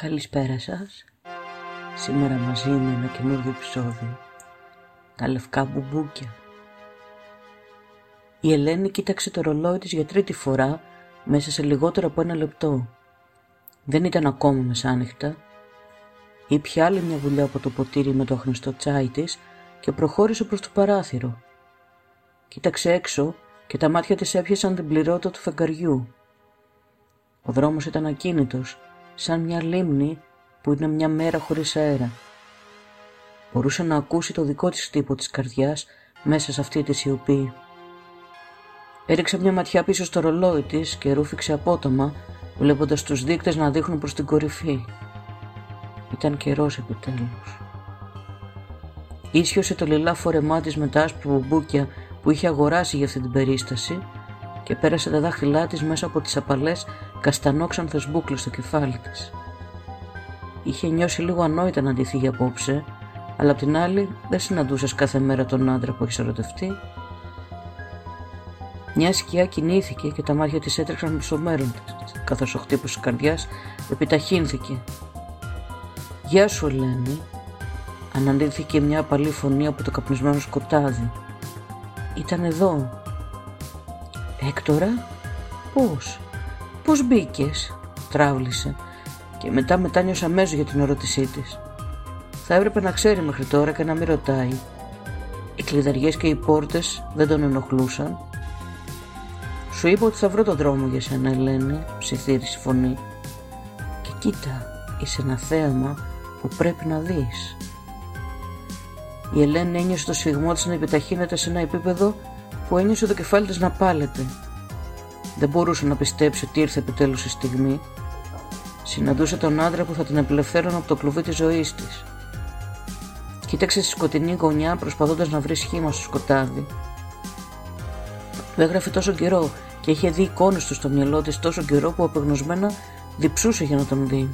Καλησπέρα σας. Σήμερα μαζί με ένα καινούργιο επεισόδιο. Τα λευκά μπουμπούκια. Η Ελένη κοίταξε το ρολόι της για τρίτη φορά μέσα σε λιγότερο από ένα λεπτό. Δεν ήταν ακόμα μεσάνυχτα. Ήπια άλλη μια βουλιά από το ποτήρι με το αχνηστό τσάι της και προχώρησε προς το παράθυρο. Κοίταξε έξω και τα μάτια της έπιασαν την πληρότητα του φεγγαριού. Ο δρόμος ήταν ακίνητος σαν μια λίμνη που είναι μια μέρα χωρίς αέρα. Μπορούσε να ακούσει το δικό της τύπο της καρδιάς μέσα σε αυτή τη σιωπή. Έριξε μια ματιά πίσω στο ρολόι της και ρούφηξε απότομα, βλέποντας τους δείκτες να δείχνουν προς την κορυφή. Ήταν καιρός επιτέλους. Ίσιοσε το λιλά φορεμά της με τα άσπρα μπουμπούκια που είχε αγοράσει για αυτή την περίσταση και πέρασε τα δάχτυλά της μέσα από τις απαλές καστανόξανθες μπούκλες στο κεφάλι της. Είχε νιώσει λίγο ανόητα να αντιθεί απόψε, αλλά απ' την άλλη δεν συναντούσες κάθε μέρα τον άντρα που έχεις ερωτευτεί. Μια σκιά κινήθηκε και τα μάτια της έτρεξαν στο μέρο της, καθώς ο χτύπος της καρδιάς επιταχύνθηκε. «Γεια σου, Ελένη», αναντήθηκε μια απαλή φωνή από το καπνισμένο σκοτάδι. «Ήταν εδώ». «Έκτορα, πώς» «Πώς μπήκες» τράβλησε και μετά μετάνιωσε αμέσως για την ερώτησή της. Θα έπρεπε να ξέρει μέχρι τώρα και να μην ρωτάει. Οι κλειδαριές και οι πόρτες δεν τον ενοχλούσαν. Σου είπα ότι θα βρω τον δρόμο για σένα, Ελένη, ψιθύρισε η φωνή. Και κοίτα, είσαι ένα θέαμα που πρέπει να δεις. Η Ελένη ένιωσε το σφιγμό της να επιταχύνεται σε ένα επίπεδο που ένιωσε το κεφάλι της να πάλεται δεν μπορούσε να πιστέψει ότι ήρθε επιτέλους η στιγμή. Συναντούσε τον άντρα που θα την απελευθέρωνε από το κλουβί της ζωής της. Κοίταξε στη σκοτεινή γωνιά προσπαθώντας να βρει σχήμα στο σκοτάδι. Του έγραφε τόσο καιρό και είχε δει εικόνες του στο μυαλό της τόσο καιρό που απεγνωσμένα διψούσε για να τον δει.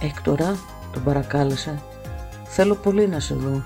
Έκτορα, τον παρακάλεσε, θέλω πολύ να σε δω.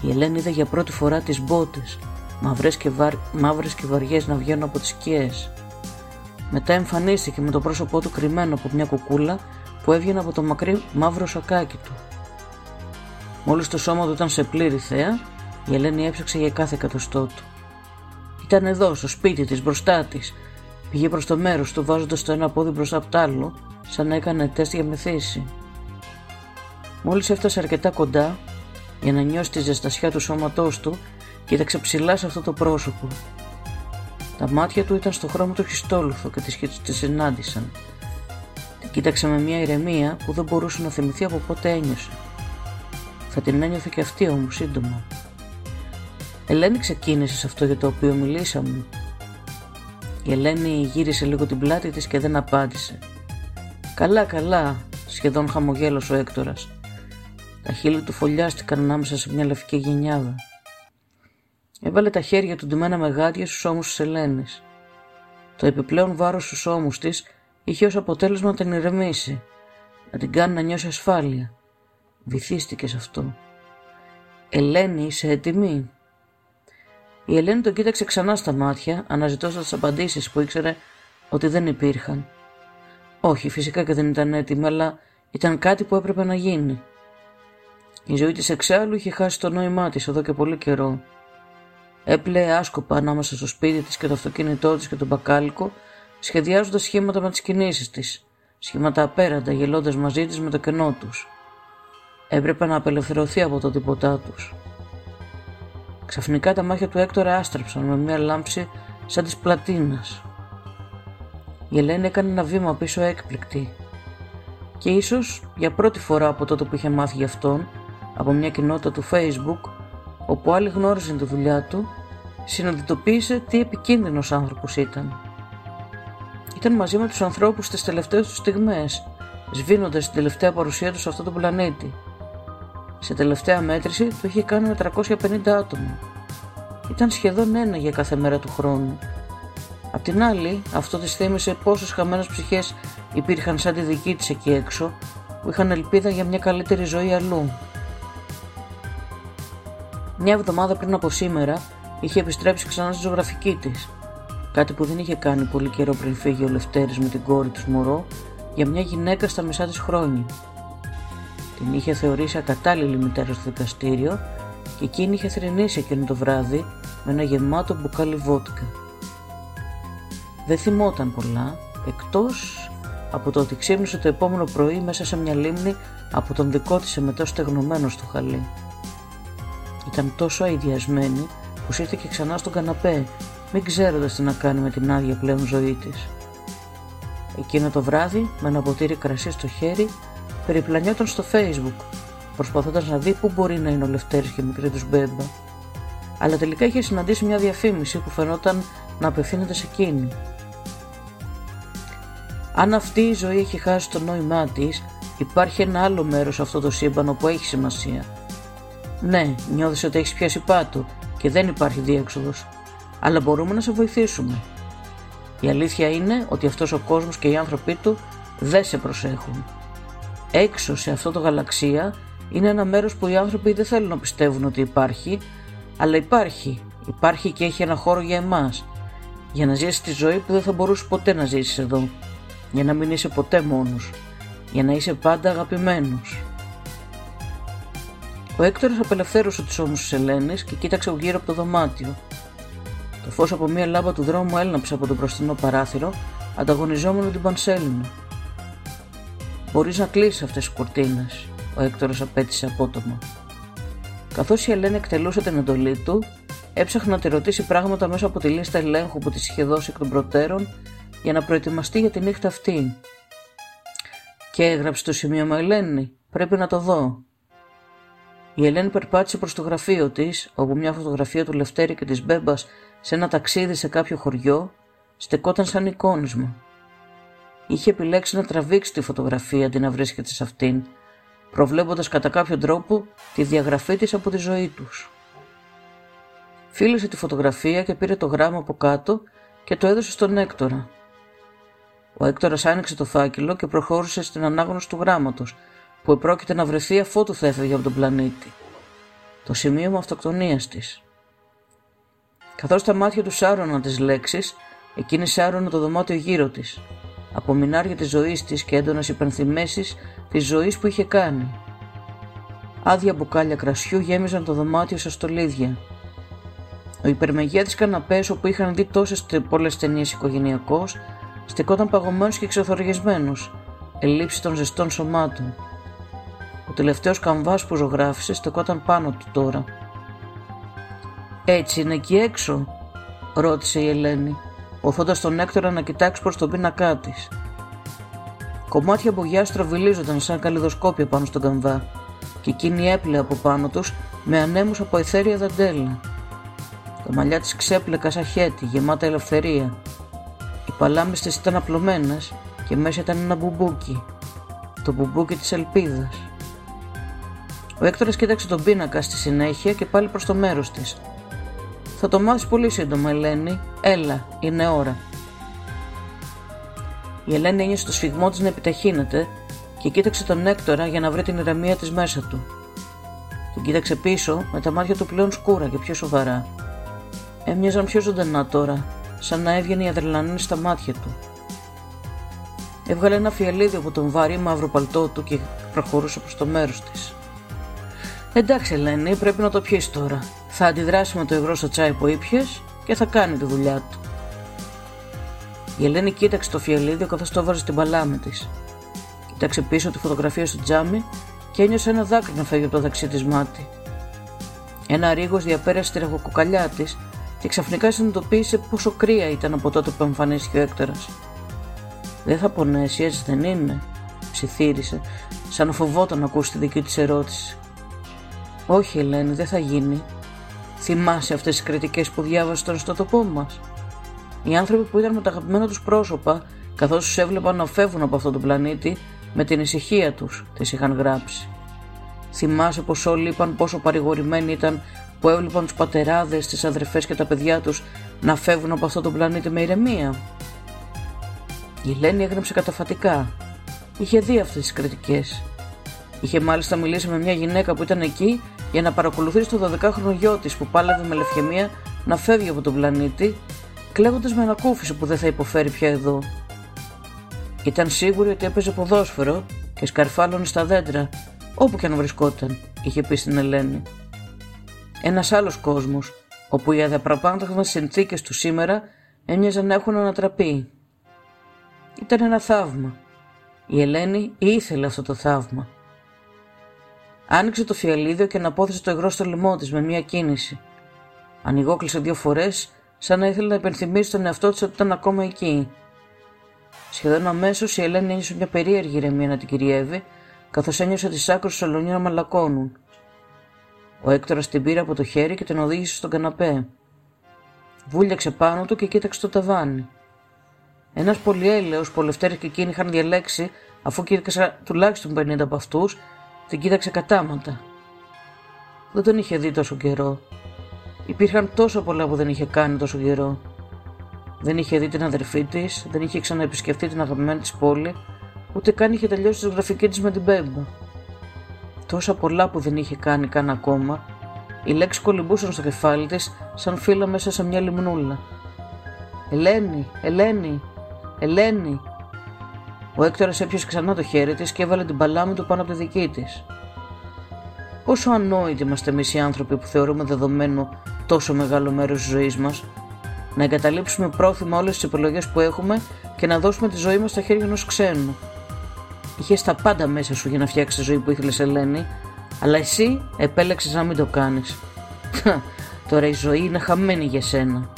Η Ελένη είδε για πρώτη φορά τις μπότες μαύρες και, βαρ... μαύρες και βαριές να βγαίνουν από τις σκιές. Μετά εμφανίστηκε με το πρόσωπό του κρυμμένο από μια κουκούλα που έβγαινε από το μακρύ μαύρο σακάκι του. Μόλις το σώμα του ήταν σε πλήρη θέα, η Ελένη έψαξε για κάθε εκατοστό του. Ήταν εδώ, στο σπίτι της, μπροστά της. Πήγε προς το μέρος του βάζοντας το ένα πόδι μπροστά από το άλλο, σαν να έκανε τεστ για μεθύση. Μόλις έφτασε αρκετά κοντά, για να νιώσει τη ζεστασιά του σώματός του, Κοίταξε ψηλά σε αυτό το πρόσωπο. Τα μάτια του ήταν στο χρώμα του χιστόλουθο και τη συνάντησαν. Την κοίταξε με μια ηρεμία που δεν μπορούσε να θυμηθεί από πότε ένιωσε. Θα την ένιωθε και αυτή όμως σύντομα. Ελένη ξεκίνησε σε αυτό για το οποίο μιλήσαμε. Η Ελένη γύρισε λίγο την πλάτη της και δεν απάντησε. «Καλά, καλά», σχεδόν χαμογέλωσε ο Έκτορας. Τα χείλη του φωλιάστηκαν ανάμεσα σε μια λευκή γενιάδα. Έβαλε τα χέρια του ντυμένα με γάντια στους ώμους της Ελένης. Το επιπλέον βάρος στους ώμους της είχε ως αποτέλεσμα να την ηρεμήσει, να την κάνει να νιώσει ασφάλεια. Βυθίστηκε σε αυτό. «Ελένη, είσαι έτοιμη» Η Ελένη τον κοίταξε ξανά στα μάτια, αναζητώντας τις απαντήσεις που ήξερε ότι δεν υπήρχαν. Όχι, φυσικά και δεν ήταν έτοιμη, αλλά ήταν κάτι που έπρεπε να γίνει. Η ζωή της εξάλλου είχε χάσει το νόημά της εδώ και πολύ καιρό. Έπλεε άσκοπα ανάμεσα στο σπίτι της και το αυτοκίνητό της και τον μπακάλικο, σχεδιάζοντας σχήματα με τις κινήσεις της, σχήματα απέραντα γελώντας μαζί της με το κενό τους. Έπρεπε να απελευθερωθεί από το τίποτά τους. Ξαφνικά τα μάτια του Έκτορα άστραψαν με μια λάμψη σαν της πλατίνας. Η Ελένη έκανε ένα βήμα πίσω έκπληκτη και ίσως για πρώτη φορά από τότε που είχε μάθει γι' αυτόν από μια κοινότητα του facebook όπου άλλοι γνώριζαν τη δουλειά του, συνειδητοποίησε τι επικίνδυνος άνθρωπος ήταν. Ήταν μαζί με τους ανθρώπους στις τελευταίες τους στιγμές, σβήνοντας την τελευταία παρουσία τους σε αυτό το πλανήτη. Σε τελευταία μέτρηση το είχε κάνει με 350 άτομα. Ήταν σχεδόν ένα για κάθε μέρα του χρόνου. Απ' την άλλη, αυτό της θύμισε πόσες χαμένες ψυχές υπήρχαν σαν τη δική της εκεί έξω, που είχαν ελπίδα για μια καλύτερη ζωή αλλού. Μια εβδομάδα πριν από σήμερα είχε επιστρέψει ξανά στη ζωγραφική της. Κάτι που δεν είχε κάνει πολύ καιρό πριν φύγει ο Λευτέρης με την κόρη του Μωρό για μια γυναίκα στα μισά της χρόνια. Την είχε θεωρήσει ακατάλληλη μητέρα στο δικαστήριο και εκείνη είχε θρυνήσει εκείνο το βράδυ με ένα γεμάτο μπουκάλι βότκα. Δεν θυμόταν πολλά, εκτός από το ότι ξύπνησε το επόμενο πρωί μέσα σε μια λίμνη από τον δικό της εμετός στεγνωμένο στο χαλί. Ήταν τόσο αειδιασμένη που σύρθηκε ξανά στον καναπέ, μην ξέροντας τι να κάνει με την άδεια πλέον ζωή της. Εκείνο το βράδυ, με ένα ποτήρι κρασί στο χέρι, περιπλανιόταν στο facebook, προσπαθώντας να δει πού μπορεί να είναι ο Λευτέρης και η μικρή τους μπέμπα. Αλλά τελικά είχε συναντήσει μια διαφήμιση που φαινόταν να απευθύνεται σε εκείνη. Αν αυτή η ζωή έχει χάσει το νόημά της, υπάρχει ένα άλλο μέρος σε αυτό το σύμπαν που έχει σημασία. Ναι, νιώθεις ότι έχεις πιάσει πάτο και δεν υπάρχει διέξοδος, αλλά μπορούμε να σε βοηθήσουμε. Η αλήθεια είναι ότι αυτός ο κόσμος και οι άνθρωποι του δεν σε προσέχουν. Έξω σε αυτό το γαλαξία είναι ένα μέρος που οι άνθρωποι δεν θέλουν να πιστεύουν ότι υπάρχει, αλλά υπάρχει. Υπάρχει και έχει ένα χώρο για εμάς. Για να ζήσεις τη ζωή που δεν θα μπορούσες ποτέ να ζήσεις εδώ. Για να μην είσαι ποτέ μόνος. Για να είσαι πάντα αγαπημένος. Ο Έκτορας απελευθέρωσε τους ώμους της Ελένης και κοίταξε γύρω από το δωμάτιο. Το φως από μία λάμπα του δρόμου έλναψε από το μπροστινό παράθυρο, ανταγωνιζόμενο την πανσέλινο. Μπορείς να κλείσεις αυτές τις κουρτίνες, ο Έκτορας απέτησε απότομα. Καθώς η Ελένη εκτελούσε την εντολή του, έψαχνε να τη ρωτήσει πράγματα μέσα από τη λίστα ελέγχου που της είχε δώσει εκ των προτέρων για να προετοιμαστεί για τη νύχτα αυτή. Και έγραψε το σημείωμα Ελένη, πρέπει να το δω. Η Ελένη περπάτησε προς το γραφείο της, όπου μια φωτογραφία του Λευτέρη και της Μπέμπας σε ένα ταξίδι σε κάποιο χωριό στεκόταν σαν εικόνισμα. Είχε επιλέξει να τραβήξει τη φωτογραφία αντί να βρίσκεται σε αυτήν, προβλέποντας κατά κάποιο τρόπο τη διαγραφή της από τη ζωή τους. Φίλησε τη φωτογραφία και πήρε το γράμμα από κάτω και το έδωσε στον Έκτορα. Ο Έκτορας άνοιξε το φάκελο και προχώρησε στην ανάγνωση του γράμματος, που επρόκειται να βρεθεί αφότου θα έφευγε από τον πλανήτη. Το σημείωμα αυτοκτονίας της. Καθώς τα μάτια του σάρωναν τις λέξεις, εκείνη σάρωνε το δωμάτιο γύρω της, από μηνάρια της ζωής της και έντονες υπενθυμέσεις της ζωής που είχε κάνει. Άδεια μπουκάλια κρασιού γέμιζαν το δωμάτιο σαν στολίδια. Ο υπερμεγέθης καναπές όπου είχαν δει τόσες πολλές ταινίες οικογενειακός, στεκόταν παγωμένος και εξωθοργισμένος, ελήψη των ζεστών σωμάτων. Ο τελευταίος καμβάς που ζωγράφησες στεκόταν πάνω του τώρα. «Έτσι είναι εκεί έξω» ρώτησε η Ελένη, οθώντας τον Έκτορα να κοιτάξει προς τον πίνακά της. Κομμάτια μπογιά στροβιλίζονταν σαν καλειδοσκόπια πάνω στον καμβά και εκείνη έπλεε από πάνω τους με ανέμους από αιθέρια δαντέλα. Τα μαλλιά της ξέπλεκα σαν χαίτη, γεμάτα ελευθερία. Οι παλάμες της ήταν απλωμένες και μέσα ήταν ένα μπουμπούκι. Το μπουμπούκι της ελπίδας. Ο Έκτορας κοίταξε τον πίνακα στη συνέχεια και πάλι προς το μέρος της. «Θα το μάθεις πολύ σύντομα, Ελένη. Έλα, είναι ώρα». Η Ελένη ένιωσε το σφιγμό της να επιταχύνεται και κοίταξε τον Έκτορα για να βρει την ηρεμία της μέσα του. Τον κοίταξε πίσω με τα μάτια του πλέον σκούρα και πιο σοβαρά. Έμοιαζαν πιο ζωντανά τώρα, σαν να έβγαινε η αδρελανή στα μάτια του. Έβγαλε ένα φιαλίδι από τον βαρύ μαύρο παλτό του και προχωρούσε προς το μέρος της. Εντάξει, Ελένη, πρέπει να το πιεις τώρα. Θα αντιδράσει με το ευρώ στο τσάι που ήπιες και θα κάνει τη δουλειά του. Η Ελένη κοίταξε το φιαλίδιο καθώς το έβαζε στην παλάμη της. Κοίταξε πίσω τη φωτογραφία στο τζάμι και ένιωσε ένα δάκρυ να φεύγει από το δεξί της μάτι. Ένα ρίγος διαπέρασε τη ραχοκοκαλιά της και ξαφνικά συνειδητοποίησε πόσο κρύα ήταν από τότε που εμφανίστηκε ο Έκτορας. Δεν θα πονέσει, έτσι δεν είναι, ψιθύρισε, σαν να φοβόταν να ακούσει τη δική της ερώτηση. Όχι, Ελένη, δεν θα γίνει. Θυμάσαι αυτές τις κριτικές που διάβασες στον ιστοτοπό μας. Οι άνθρωποι που ήταν με τα αγαπημένα τους πρόσωπα, καθώς τους έβλεπαν να φεύγουν από αυτόν τον πλανήτη, με την ησυχία τους τις είχαν γράψει. Θυμάσαι πως όλοι είπαν πόσο παρηγορημένοι ήταν που έβλεπαν τους πατεράδες, τις αδερφές και τα παιδιά τους να φεύγουν από αυτόν τον πλανήτη με ηρεμία. Η Ελένη έγραψε καταφατικά. Είχε δει αυτές τις κριτικές. Είχε μάλιστα μιλήσει με μια γυναίκα που ήταν εκεί για να παρακολουθήσει το 12χρονο γιο της που πάλευε με λευκαιμία να φεύγει από τον πλανήτη, κλαίγοντας με ανακούφιση που δεν θα υποφέρει πια εδώ. Ήταν σίγουρη ότι έπαιζε ποδόσφαιρο και σκαρφάλωνε στα δέντρα, όπου και αν βρισκόταν, είχε πει στην Ελένη. Ένας άλλος κόσμος, όπου οι αδιαπραπάνταχτες συνθήκες του σήμερα έμοιαζαν να έχουν ανατραπεί. Ήταν ένα θαύμα. Η Ελένη ήθελε αυτό το θαύμα. Άνοιξε το φιαλίδιο και αναπόθεσε το υγρό στο λαιμό της με μία κίνηση. Ανοιγόκλεισε δύο φορές, σαν να ήθελε να υπενθυμίσει στον εαυτό της ότι ήταν ακόμα εκεί. Σχεδόν αμέσως η Ελένη ένιωσε μια περίεργη ηρεμία να την κυριεύει, καθώς ένιωσε τις άκρες του σαλονιού να μαλακώνουν. Ο Έκτορας την πήρε από το χέρι και τον οδήγησε στον καναπέ. Βούλιαξε πάνω του και κοίταξε το ταβάνι. Ένας πολυέλαιο που ο Λευτέρης και εκείνοι είχαν διαλέξει, αφού κοίταξε τουλάχιστον 50 από αυτούς, την κοίταξε κατάματα. Δεν τον είχε δει τόσο καιρό. Υπήρχαν τόσο πολλά που δεν είχε κάνει τόσο καιρό. Δεν είχε δει την αδερφή της, δεν είχε ξαναεπισκεφτεί την αγαπημένη της πόλη, ούτε καν είχε τελειώσει τη γραφική της με την Μπέμπα. Τόσα πολλά που δεν είχε κάνει καν ακόμα, οι λέξεις κολυμπούσαν στο κεφάλι της σαν φύλλα μέσα σε μια λιμνούλα. Ελένη, Ελένη, Ελένη. Ο Έκτορας έπιασε ξανά το χέρι της και έβαλε την παλάμη του πάνω από τη δική της. Πόσο ανόητοι είμαστε εμείς οι άνθρωποι που θεωρούμε δεδομένο τόσο μεγάλο μέρος της ζωής μας, να εγκαταλείψουμε πρόθυμα όλες τις επιλογές που έχουμε και να δώσουμε τη ζωή μας στα χέρια ενός ξένου. Είχες τα πάντα μέσα σου για να φτιάξεις τη ζωή που ήθελες, Ελένη, αλλά εσύ επέλεξες να μην το κάνεις. Τώρα η ζωή είναι χαμένη για σένα.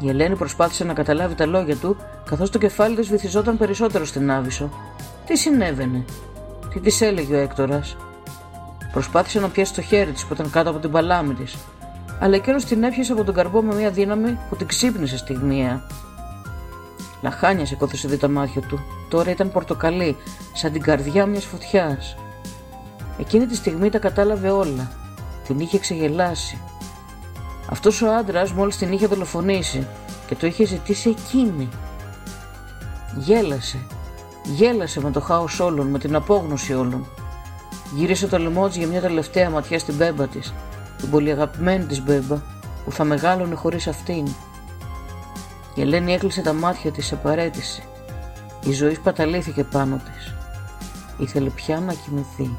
Η Ελένη προσπάθησε να καταλάβει τα λόγια του, καθώς το κεφάλι τη βυθιζόταν περισσότερο στην Άβυσσο. Τι συνέβαινε, τι της έλεγε ο Έκτορας; Προσπάθησε να πιάσει το χέρι της που ήταν κάτω από την παλάμη της, αλλά εκείνος την έπιασε από τον καρπό με μια δύναμη που την ξύπνησε στιγμιαία. Λαχάνια σηκώθησε δει τα μάτια του. Τώρα ήταν πορτοκαλί, σαν την καρδιά μιας φωτιάς. Εκείνη τη στιγμή τα κατάλαβε όλα. Την είχε ξεγελάσει. Αυτός ο άντρας μόλις την είχε δολοφονήσει και το είχε ζητήσει εκείνη. Γέλασε. Γέλασε με το χάος όλων, με την απόγνωση όλων. Γύρισε το λαιμό για μια τελευταία ματιά στην μπέμπα της, την πολύ αγαπημένη της μπέμπα, που θα μεγάλωνε χωρίς αυτήν. Η Ελένη έκλεισε τα μάτια της σε παρέτηση. Η ζωή σπαταλήθηκε πάνω της. Ήθελε πια να κοιμηθεί.